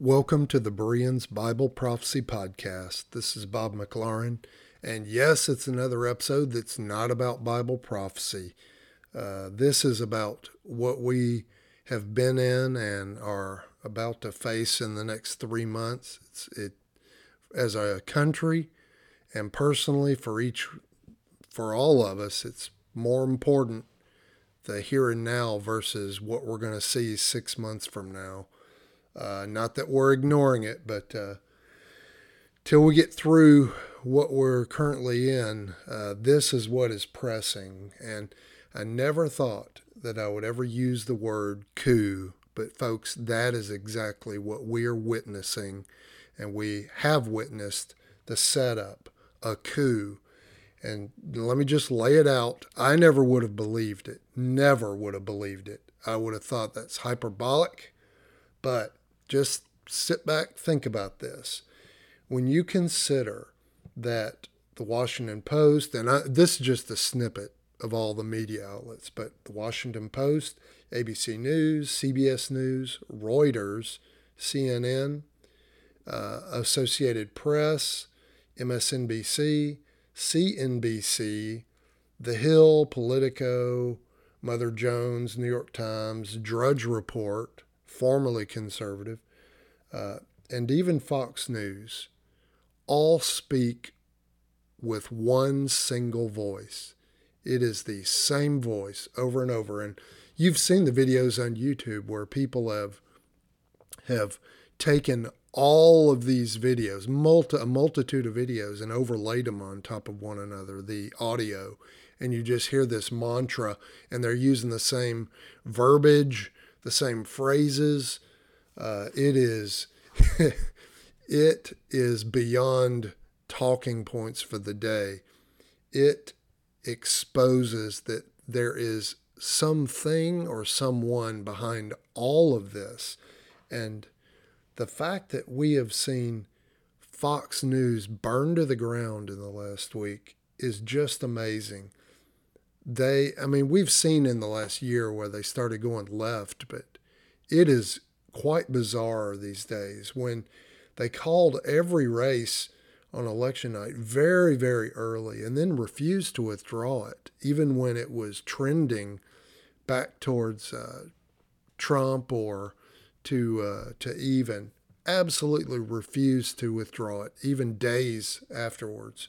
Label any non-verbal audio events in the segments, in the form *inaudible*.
Welcome to the Bereans Bible Prophecy Podcast. This is Bob McLaren, and yes, it's another episode that's not about Bible prophecy. Uh, this is about what we have been in and are about to face in the next three months. It's, it as a country and personally for each for all of us, it's more important the here and now versus what we're going to see six months from now. Uh, not that we're ignoring it, but uh, till we get through what we're currently in, uh, this is what is pressing. And I never thought that I would ever use the word coup, but folks, that is exactly what we are witnessing. And we have witnessed the setup, a coup. And let me just lay it out. I never would have believed it. Never would have believed it. I would have thought that's hyperbolic. But just sit back, think about this. When you consider that the Washington Post, and I, this is just a snippet of all the media outlets, but the Washington Post, ABC News, CBS News, Reuters, CNN, uh, Associated Press, MSNBC, CNBC, The Hill, Politico, Mother Jones, New York Times, Drudge Report, formerly conservative, uh, and even Fox News all speak with one single voice. It is the same voice over and over. And you've seen the videos on YouTube where people have have taken all of these videos, multi, a multitude of videos, and overlaid them on top of one another, the audio, and you just hear this mantra, and they're using the same verbiage, the same phrases. Uh, it is *laughs* it is beyond talking points for the day. It exposes that there is something or someone behind all of this. And the fact that we have seen Fox News burn to the ground in the last week is just amazing. They, I mean, we've seen in the last year where they started going left, but it is quite bizarre these days when they called every race on election night very, very early and then refused to withdraw it, even when it was trending back towards uh, Trump or to uh, to even. Absolutely refused to withdraw it, even days afterwards.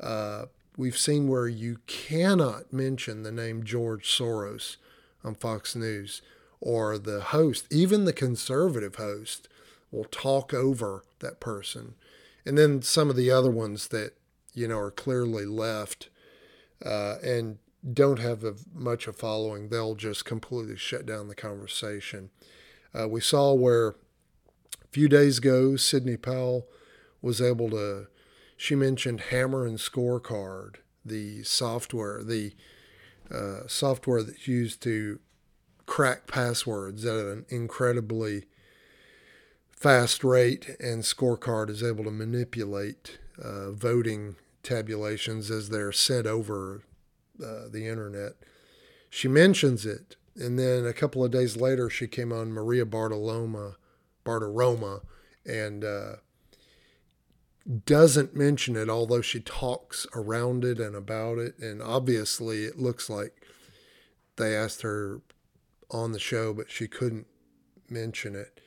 Uh, we've seen where you cannot mention the name George Soros on Fox News or the host, even the conservative host, will talk over that person. And then some of the other ones that, you know, are clearly left uh, and don't have a, much of following, they'll just completely shut down the conversation. Uh, we saw where a few days ago, Sidney Powell was able to, she mentioned Hammer and Scorecard, the software, the uh, software that's used to crack passwords at an incredibly fast rate, and Scorecard is able to manipulate uh, voting tabulations as they're sent over uh, the internet. She mentions it, and then a couple of days later, she came on Maria Bartoloma, Bartiromo, and uh, doesn't mention it, although she talks around it and about it. And obviously, it looks like they asked her on the show, but she couldn't mention it.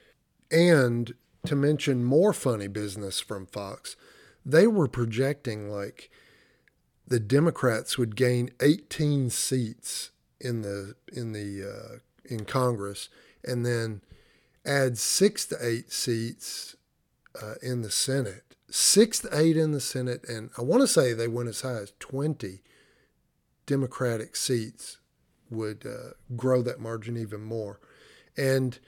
And to mention more funny business from Fox, they were projecting like the Democrats would gain 18 seats in the in the uh, in Congress, and then add six to eight seats uh, in the Senate. Six to eight in the Senate, and I want to say they went as high as 20 Democratic seats would uh, grow that margin even more. And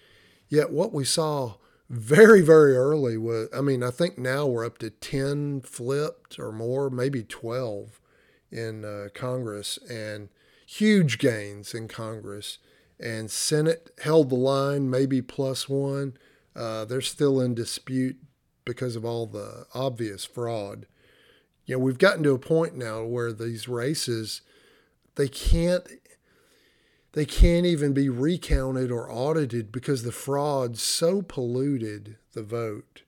yet, what we saw very, very early was I mean, I think now we're up to 10 flipped or more, maybe 12 in uh, Congress, and huge gains in Congress. And Senate held the line, maybe plus one. Uh, they're still in dispute because of all the obvious fraud. You know, we've gotten to a point now where these races, they can't they can't even be recounted or audited because the fraud so polluted the vote.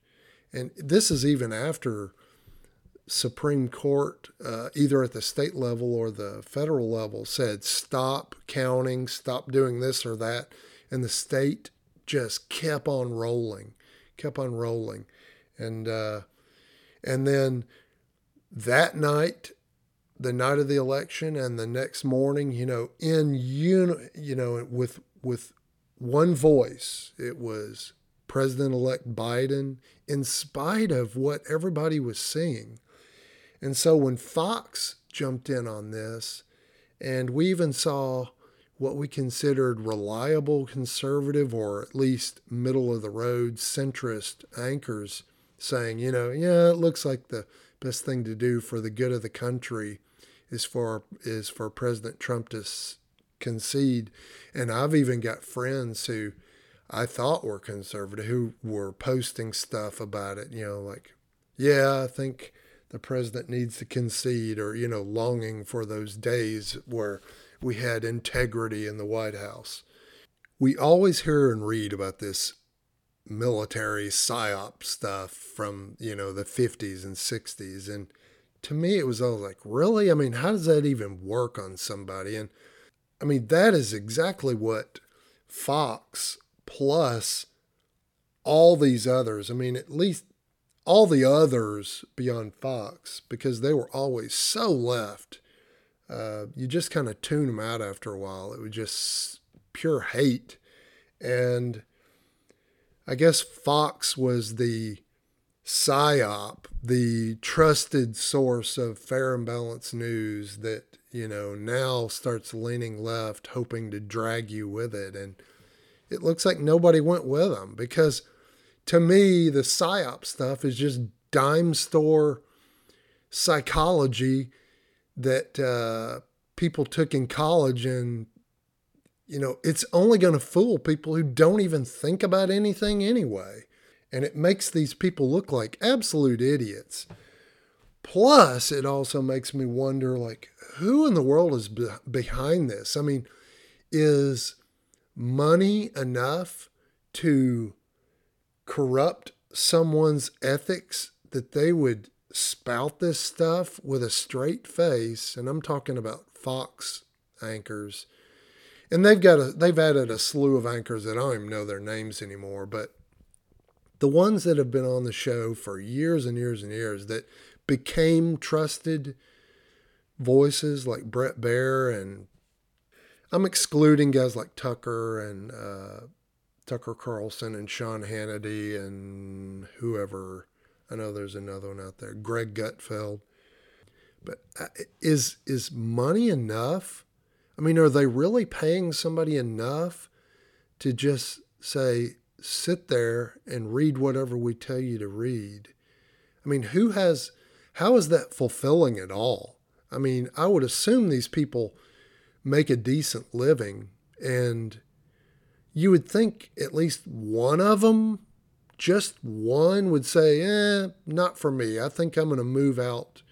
And this is even after Supreme Court, uh, either at the state level or the federal level, said stop counting, stop doing this or that. And the state just kept on rolling, kept on rolling. And, uh, and then that night, the night of the election and the next morning, you know, in uni, you know, with with one voice, it was President-elect Biden, in spite of what everybody was seeing. And so when Fox jumped in on this, and we even saw what we considered reliable conservative or at least middle of the road centrist anchors saying, you know, yeah, it looks like the best thing to do for the good of the country is for is for President Trump to concede. And I've even got friends who I thought were conservative who were posting stuff about it. You know, like, yeah, I think the president needs to concede, or you know, longing for those days where we had integrity in the White House. We always hear and read about this military psyop stuff from you know the 50s and 60s and to me it was all like really? I mean how does that even work on somebody? And i mean that is exactly what fox plus all these others i mean at least all the others beyond fox because they were always so left uh, you just kind of tune them out after a while. It was just pure hate. And I guess Fox was the psyop, the trusted source of fair and balanced news that, you know, now starts leaning left, hoping to drag you with it. And it looks like nobody went with them because to me, the psyop stuff is just dime store psychology that uh, people took in college and you know, it's only going to fool people who don't even think about anything anyway. And it makes these people look like absolute idiots. Plus, it also makes me wonder like, who in the world is be- behind this? I mean, is money enough to corrupt someone's ethics that they would spout this stuff with a straight face? And I'm talking about Fox anchors and they've got a they've added a slew of anchors that I don't even know their names anymore, but the ones that have been on the show for years and years and years that became trusted voices like Brett Baier and I'm excluding guys like Tucker and uh, Tucker Carlson and Sean Hannity and whoever. I know there's another one out there, Greg Gutfeld. But uh, is is money enough I mean, are they really paying somebody enough to just say, sit there and read whatever we tell you to read? I mean, who has, how is that fulfilling at all? I mean, I would assume these people make a decent living and you would think at least one of them, just one, would say, eh, not for me. I think I'm going to move out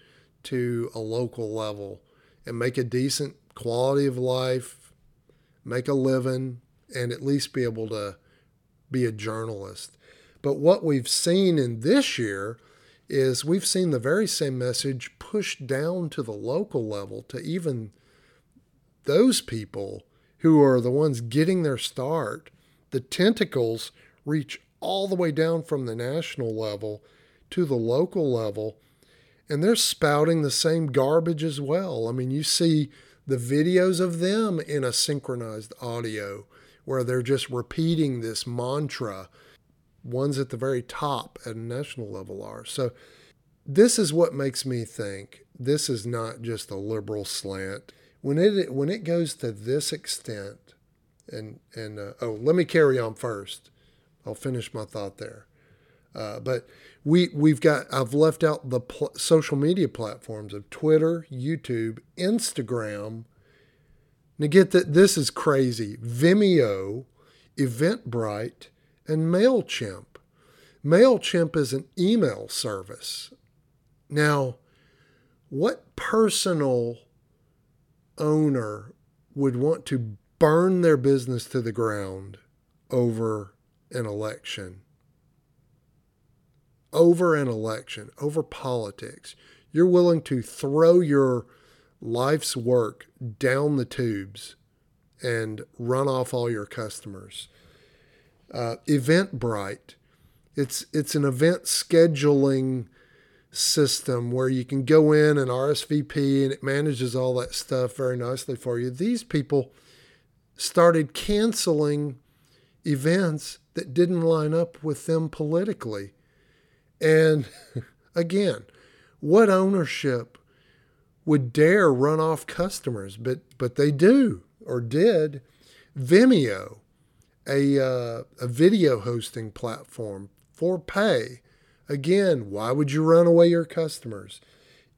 to a local level and make a decent quality of life, make a living, and at least be able to be a journalist. But what we've seen in this year is we've seen the very same message pushed down to the local level to even those people who are the ones getting their start. The tentacles reach all the way down from the national level to the local level, and they're spouting the same garbage as well. I mean, you see the videos of them in a synchronized audio where they're just repeating this mantra. Ones at the very top at a national level are. So, this is what makes me think this is not just a liberal slant. When it when it goes to this extent, and and uh, oh, let me carry on first. I'll finish my thought there. Uh, but we we've got I've left out the pl- social media platforms of Twitter, YouTube, Instagram. Now get that this is crazy. Vimeo, Eventbrite, and Mailchimp. Mailchimp is an email service. Now, what personal owner would want to burn their business to the ground over an election. Over an election, over politics. You're willing to throw your life's work down the tubes and run off all your customers. Uh, Eventbrite, it's it's an event scheduling system where you can go in and RSVP and it manages all that stuff very nicely for you. These people started canceling events that didn't line up with them politically. And *laughs* again, what ownership would dare run off customers? But but they do or did. Vimeo, a uh, a video hosting platform for pay. Again, why would you run away your customers?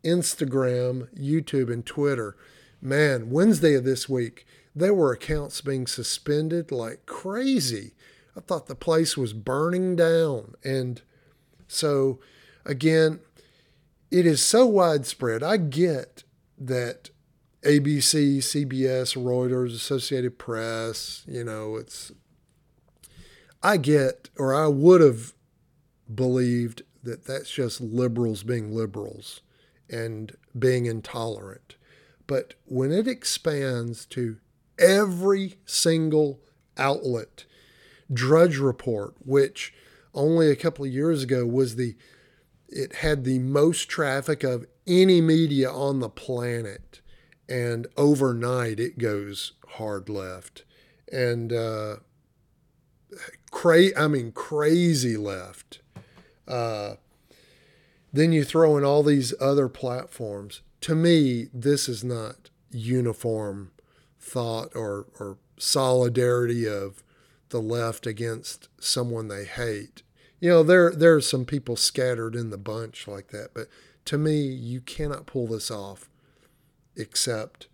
Instagram, YouTube, and Twitter. Man, Wednesday of this week, there were accounts being suspended like crazy. I thought the place was burning down. And so, again, it is so widespread. I get that ABC, CBS, Reuters, Associated Press, you know, it's, I get, or I would have believed that that's just liberals being liberals and being intolerant. But when it expands to every single outlet, Drudge Report, which only a couple of years ago was the it had the most traffic of any media on the planet. And overnight it goes hard left. And uh cra- i mean crazy left. Uh then you throw in all these other platforms. To me this is not uniform thought or or solidarity of the left against someone they hate you know there there are some people scattered in the bunch like that but to me you cannot pull this off except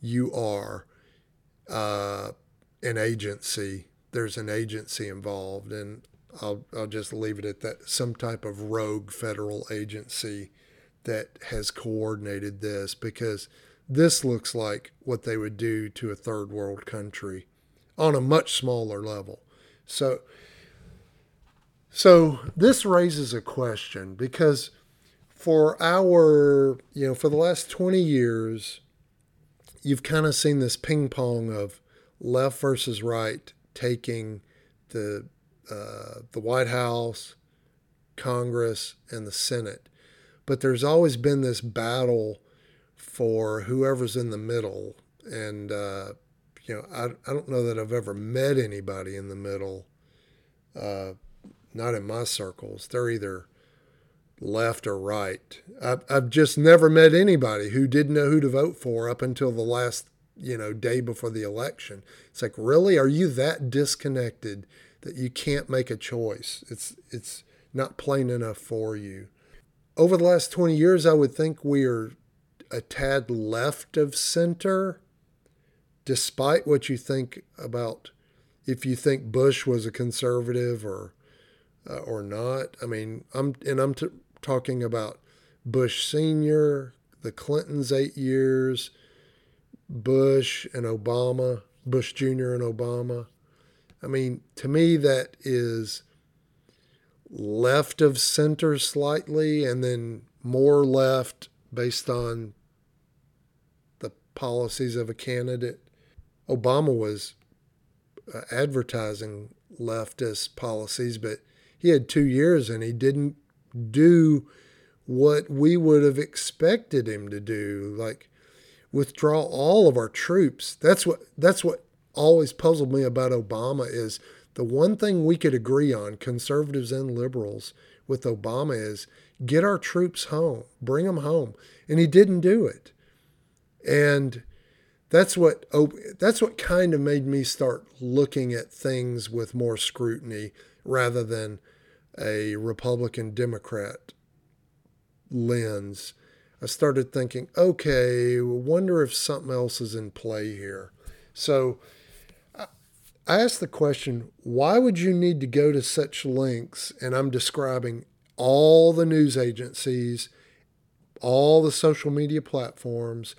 you are uh, an agency. There's an agency involved, and I'll, I'll just leave it at that. Some type of rogue federal agency that has coordinated this because this looks like what they would do to a third world country on a much smaller level. So, so this raises a question because for our, you know, for the last 20 years, you've kind of seen this ping pong of left versus right taking the uh, the White House, Congress, and the Senate. But there's always been this battle for whoever's in the middle. And, uh, you know, I, I don't know that I've ever met anybody in the middle, uh, not in my circles. They're either left or right. I've, I've just never met anybody who didn't know who to vote for up until the last, you know, day before the election. It's like, really, are you that disconnected that you can't make a choice? It's it's not plain enough for you. Over the last 20 years, I would think we are a tad left of center, despite what you think about if you think Bush was a conservative or uh, or not. I mean, I'm and I'm t- talking about Bush Sr., the Clintons eight years, Bush and Obama, Bush Jr. and Obama. I mean, to me, that is left of center slightly and then more left based on the policies of a candidate. Obama was uh, advertising leftist policies, but he had two years and he didn't do what we would have expected him to do, like withdraw all of our troops. That's what that's what always puzzled me about Obama is the one thing we could agree on, conservatives and liberals, with Obama is get our troops home, bring them home, and he didn't do it. And that's what that's what kind of made me start looking at things with more scrutiny rather than a Republican Democrat lens, I started thinking, okay, wonder if something else is in play here. So I asked the question, why would you need to go to such lengths? And I'm describing all the news agencies, all the social media platforms,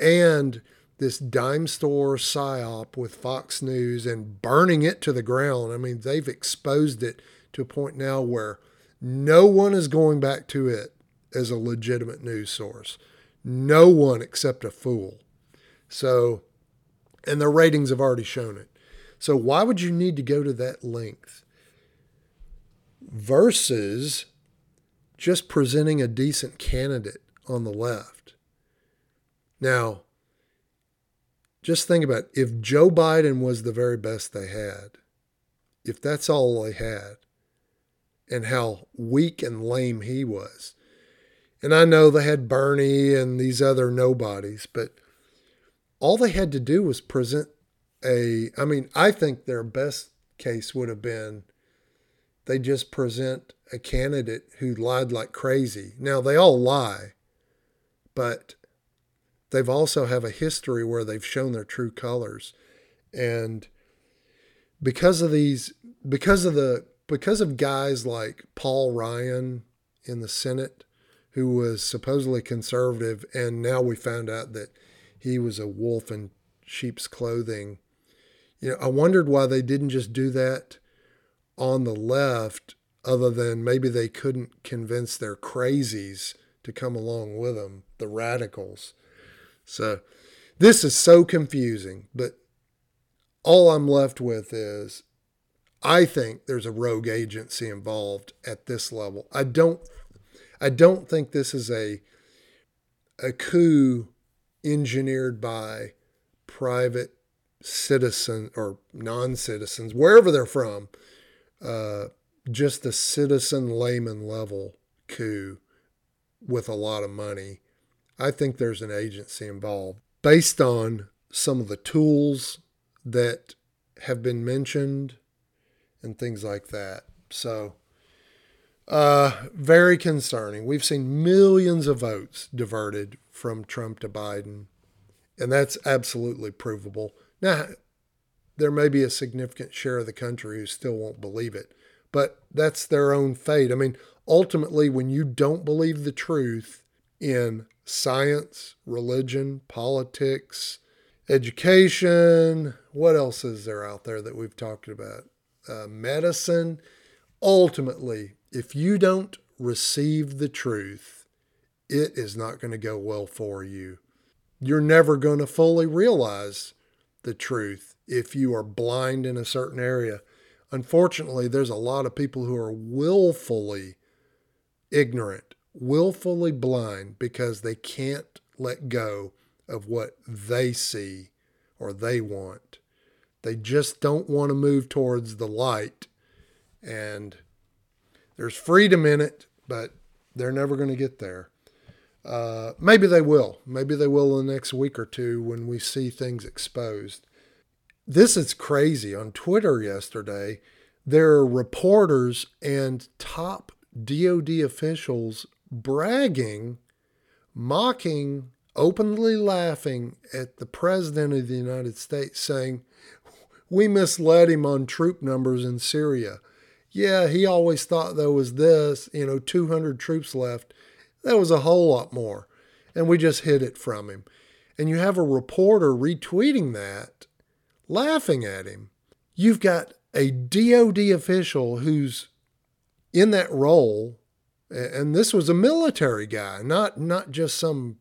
and this dime store psyop with Fox News and burning it to the ground. I mean, they've exposed it to a point now where no one is going back to it as a legitimate news source. No one except a fool. So, and their ratings have already shown it. So, why would you need to go to that length? Versus just presenting a decent candidate on the left. Now, just think about it. if Joe Biden was the very best they had, if that's all they had, and how weak and lame he was. And I know they had Bernie and these other nobodies, but all they had to do was present a. I mean, I think their best case would have been they just present a candidate who lied like crazy. Now, they all lie, but they've also have a history where they've shown their true colors. And because of these, because of the, because of guys like Paul Ryan in the Senate, who was supposedly conservative, and now we found out that he was a wolf in sheep's clothing. You know, I wondered why they didn't just do that on the left, other than maybe they couldn't convince their crazies to come along with them, the radicals. So this is so confusing, but all I'm left with is I think there's a rogue agency involved at this level. I don't I don't think this is a a coup engineered by private citizen or non-citizens wherever they're from uh, just a citizen layman level coup with a lot of money. I think there's an agency involved based on some of the tools that have been mentioned and things like that. So, uh, very concerning. We've seen millions of votes diverted from Trump to Biden, and that's absolutely provable. Now, there may be a significant share of the country who still won't believe it, but that's their own fate. I mean, ultimately, when you don't believe the truth in science, religion, politics, education, what else is there out there that we've talked about? Uh, medicine. Ultimately, if you don't receive the truth, it is not going to go well for you. You're never going to fully realize the truth if you are blind in a certain area. Unfortunately, there's a lot of people who are willfully ignorant, willfully blind because they can't let go of what they see or they want. They just don't want to move towards the light. And there's freedom in it, but they're never going to get there. Uh, maybe they will. Maybe they will in the next week or two when we see things exposed. This is crazy. On Twitter yesterday, there are reporters and top DoD officials bragging, mocking, openly laughing at the President of the United States, saying, We misled him on troop numbers in Syria. Yeah, he always thought there was this, you know, 200 troops left. There was a whole lot more. And we just hid it from him. And you have a reporter retweeting that laughing at him. You've got a DOD official who's in that role, and this was a military guy, not not just some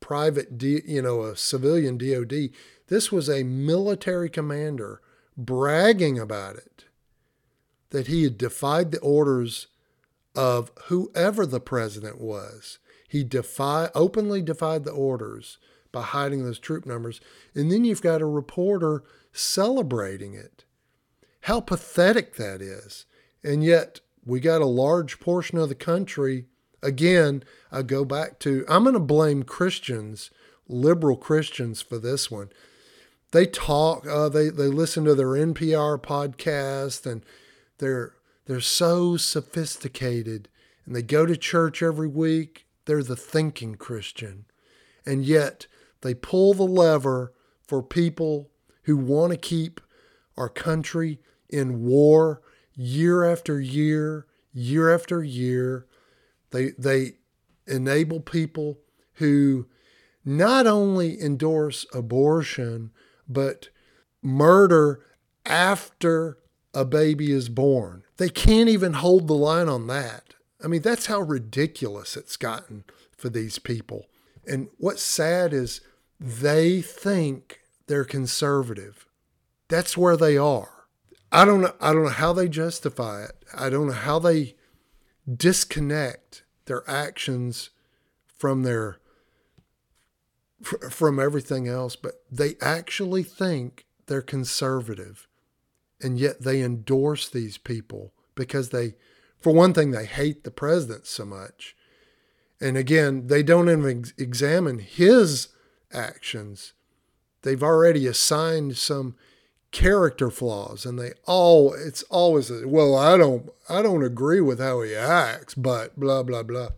private, D, you know, a civilian DOD. This was a military commander bragging about it, that he had defied the orders of whoever the president was. He defy openly defied the orders by hiding those troop numbers. And then you've got a reporter celebrating it. How pathetic that is. And yet, we got a large portion of the country. Again, I go back to I'm going to blame Christians, liberal Christians, for this one. They talk, uh, they they listen to their NPR podcast, and they're they're so sophisticated, and they go to church every week. They're the thinking Christian, and yet they pull the lever for people who want to keep our country in war year after year, year after year. They, they enable people who not only endorse abortion, but murder after a baby is born. They can't even hold the line on that. I mean, that's how ridiculous it's gotten for these people. And what's sad is they think they're conservative. That's where they are. I don't know I don't know how they justify it. I don't know how they disconnect their actions from their from everything else, but they actually think they're conservative. And yet they endorse these people because they for one thing they hate the president so much. And again, they don't even examine his actions. They've already assigned some character flaws and they all it's always well I don't I don't agree with how he acts but blah blah blah.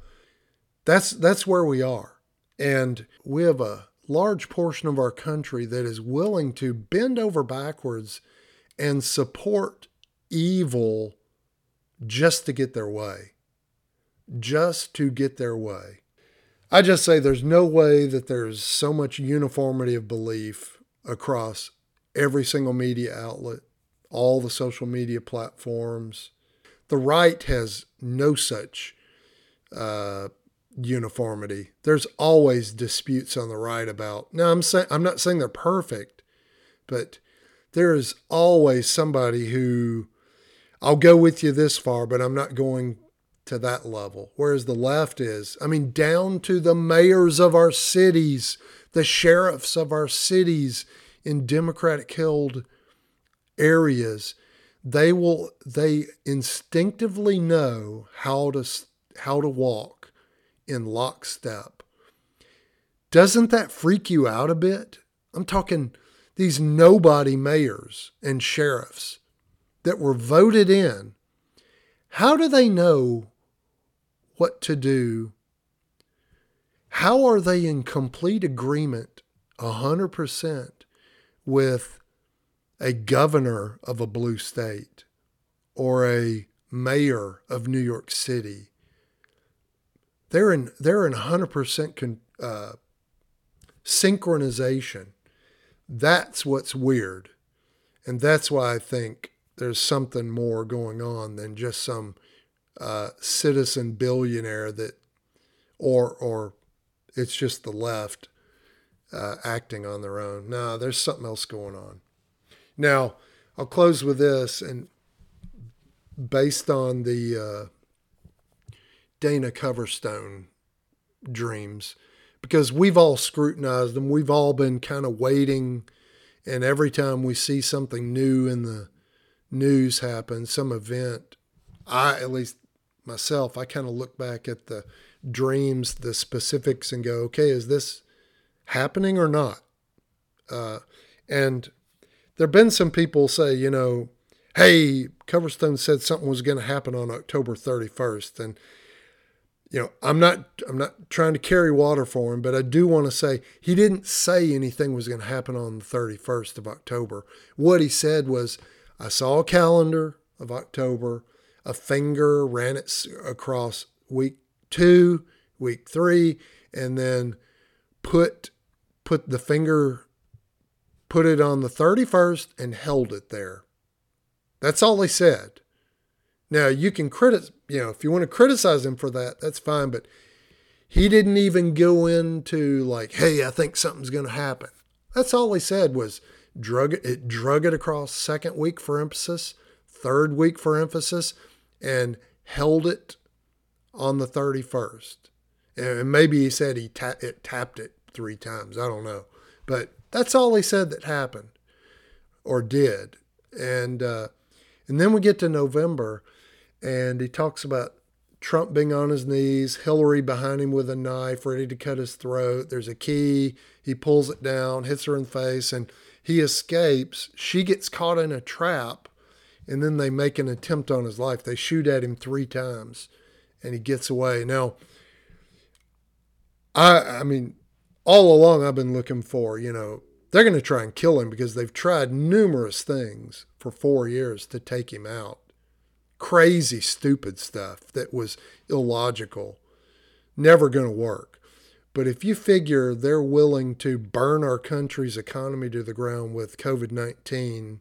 That's that's where we are. And we have a large portion of our country that is willing to bend over backwards and support evil just to get their way just to get their way. I just say there's no way that there's so much uniformity of belief across every single media outlet, all the social media platforms. The right has no such uh, uniformity. There's always disputes on the right about. Now I'm saying I'm not saying they're perfect, but there is always somebody who I'll go with you this far, but I'm not going to that level. Whereas the left is, I mean, down to the mayors of our cities, the sheriffs of our cities, in democratic held areas they will they instinctively know how to how to walk in lockstep. Doesn't that freak you out a bit? I'm talking these nobody mayors and sheriffs that were voted in. How do they know what to do? How are they in complete agreement 100% with a governor of a blue state or a mayor of New York City. They're in they're in 100% con, uh, synchronization. That's what's weird, and that's why I think there's something more going on than just some uh, citizen billionaire that, or or it's just the left uh, acting on their own. No, there's something else going on. Now, I'll close with this, and based on the uh, Dana Coverstone dreams, because we've all scrutinized them, we've all been kind of waiting, and every time we see something new in the news happen, some event, I at least myself, I kind of look back at the dreams, the specifics, and go, okay, is this happening or not. Uh, and there have been some people say, you know, hey, Coverstone said something was going to happen on October 31st, and you know, I'm not I'm not trying to carry water for him, but I do want to say he didn't say anything was going to happen on the 31st of October. What he said was, I saw a calendar of October, a finger ran it across week two, week three, and then put put the finger put it on the 31st and held it there. That's all he said. Now you can criticize, you know, if you want to criticize him for that, that's fine, but he didn't even go into like, hey, I think something's going to happen. That's all he said was drug it, it drug it across second week for emphasis, third week for emphasis, and held it on the 31st. And maybe he said he ta- it tapped it three times. I don't know. But that's all he said that happened or did. And uh, and then we get to November and he talks about Trump being on his knees, Hillary behind him with a knife ready to cut his throat. There's a key. He pulls it down, hits her in the face, and he escapes. She gets caught in a trap, and then they make an attempt on his life. They shoot at him three times, and he gets away. Now, I I mean, all along I've been looking for, you know, they're going to try and kill him because they've tried numerous things for four years to take him out. Crazy, stupid stuff that was illogical, never going to work. But if you figure they're willing to burn our country's economy to the ground with COVID 19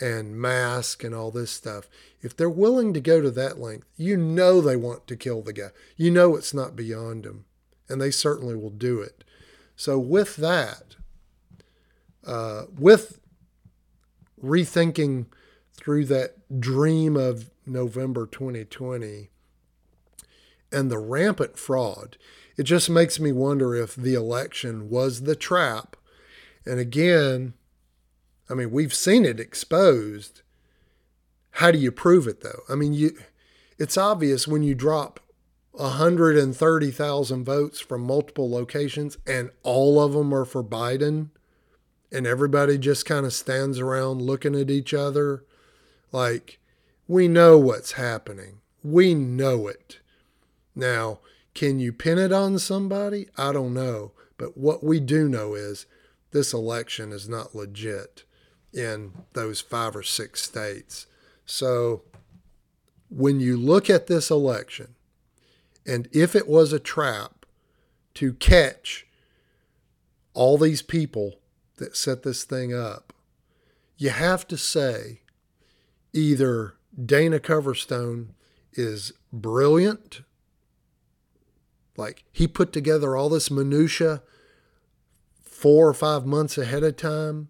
and mask and all this stuff, if they're willing to go to that length, you know they want to kill the guy. You know it's not beyond them. And they certainly will do it. So, with that, uh, with rethinking through that dream of November 2020 and the rampant fraud, it just makes me wonder if the election was the trap. And again, I mean, we've seen it exposed. How do you prove it though? I mean, you it's obvious when you drop 130,000 votes from multiple locations and all of them are for Biden and everybody just kind of stands around looking at each other like we know what's happening. We know it. Now, can you pin it on somebody? I don't know. But what we do know is this election is not legit in those five or six states. So when you look at this election, and if it was a trap to catch all these people that set this thing up, you have to say either Dana Coverstone is brilliant, like he put together all this minutia four or five months ahead of time,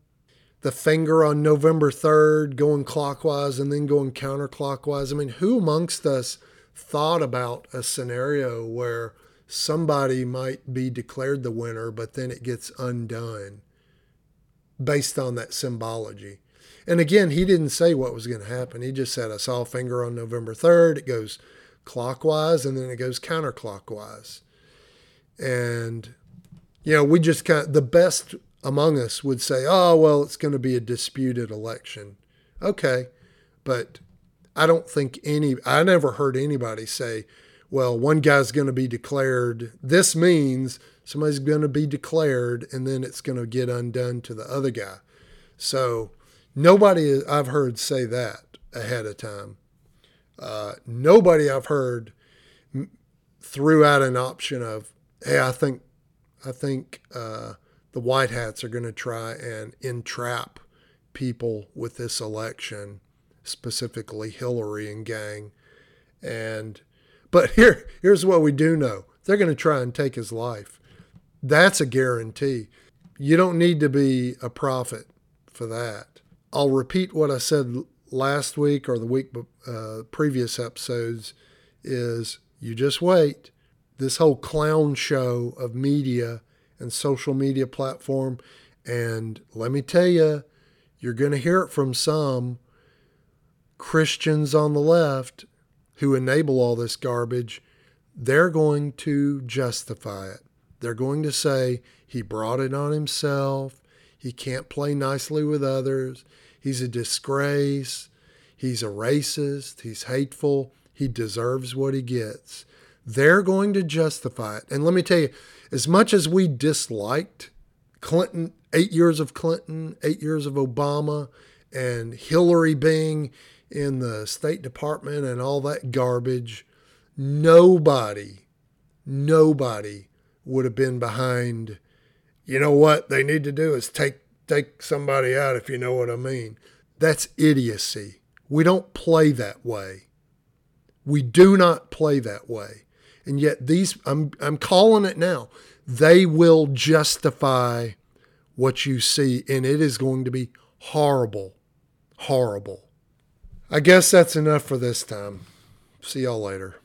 the finger on November 3rd going clockwise and then going counterclockwise. I mean, who amongst us thought about a scenario where somebody might be declared the winner, but then it gets undone based on that symbology? And again, he didn't say what was going to happen. He just said, I saw a finger on November 3rd. It goes clockwise and then it goes counterclockwise. And, you know, we just kind of, the best among us would say, oh, well, it's going to be a disputed election. Okay. But I don't think any, I never heard anybody say, well, one guy's going to be declared. This means somebody's going to be declared and then it's going to get undone to the other guy. So, Nobody I've heard say that ahead of time. Uh, nobody I've heard threw out an option of, "Hey, I think, I think uh, the white hats are going to try and entrap people with this election, specifically Hillary and gang." And but *laughs* here, here's what we do know: they're going to try and take his life. That's a guarantee. You don't need to be a prophet for that. I'll repeat what I said last week or the week uh, previous episodes is you just wait. This whole clown show of media and social media platform, and let me tell you, you're going to hear it from some Christians on the left who enable all this garbage. They're going to justify it. They're going to say he brought it on himself. He can't play nicely with others. He's a disgrace. He's a racist. He's hateful. He deserves what he gets. They're going to justify it. And let me tell you, as much as we disliked Clinton, eight years of Clinton, eight years of Obama, and Hillary being in the State Department and all that garbage, nobody, nobody would have been behind, you know what they need to do is take take somebody out, if you know what I mean. That's idiocy. We don't play that way. We do not play that way. And yet these I'm I'm calling it now. They will justify what you see and it is going to be horrible. Horrible. I guess that's enough for this time. See y'all later.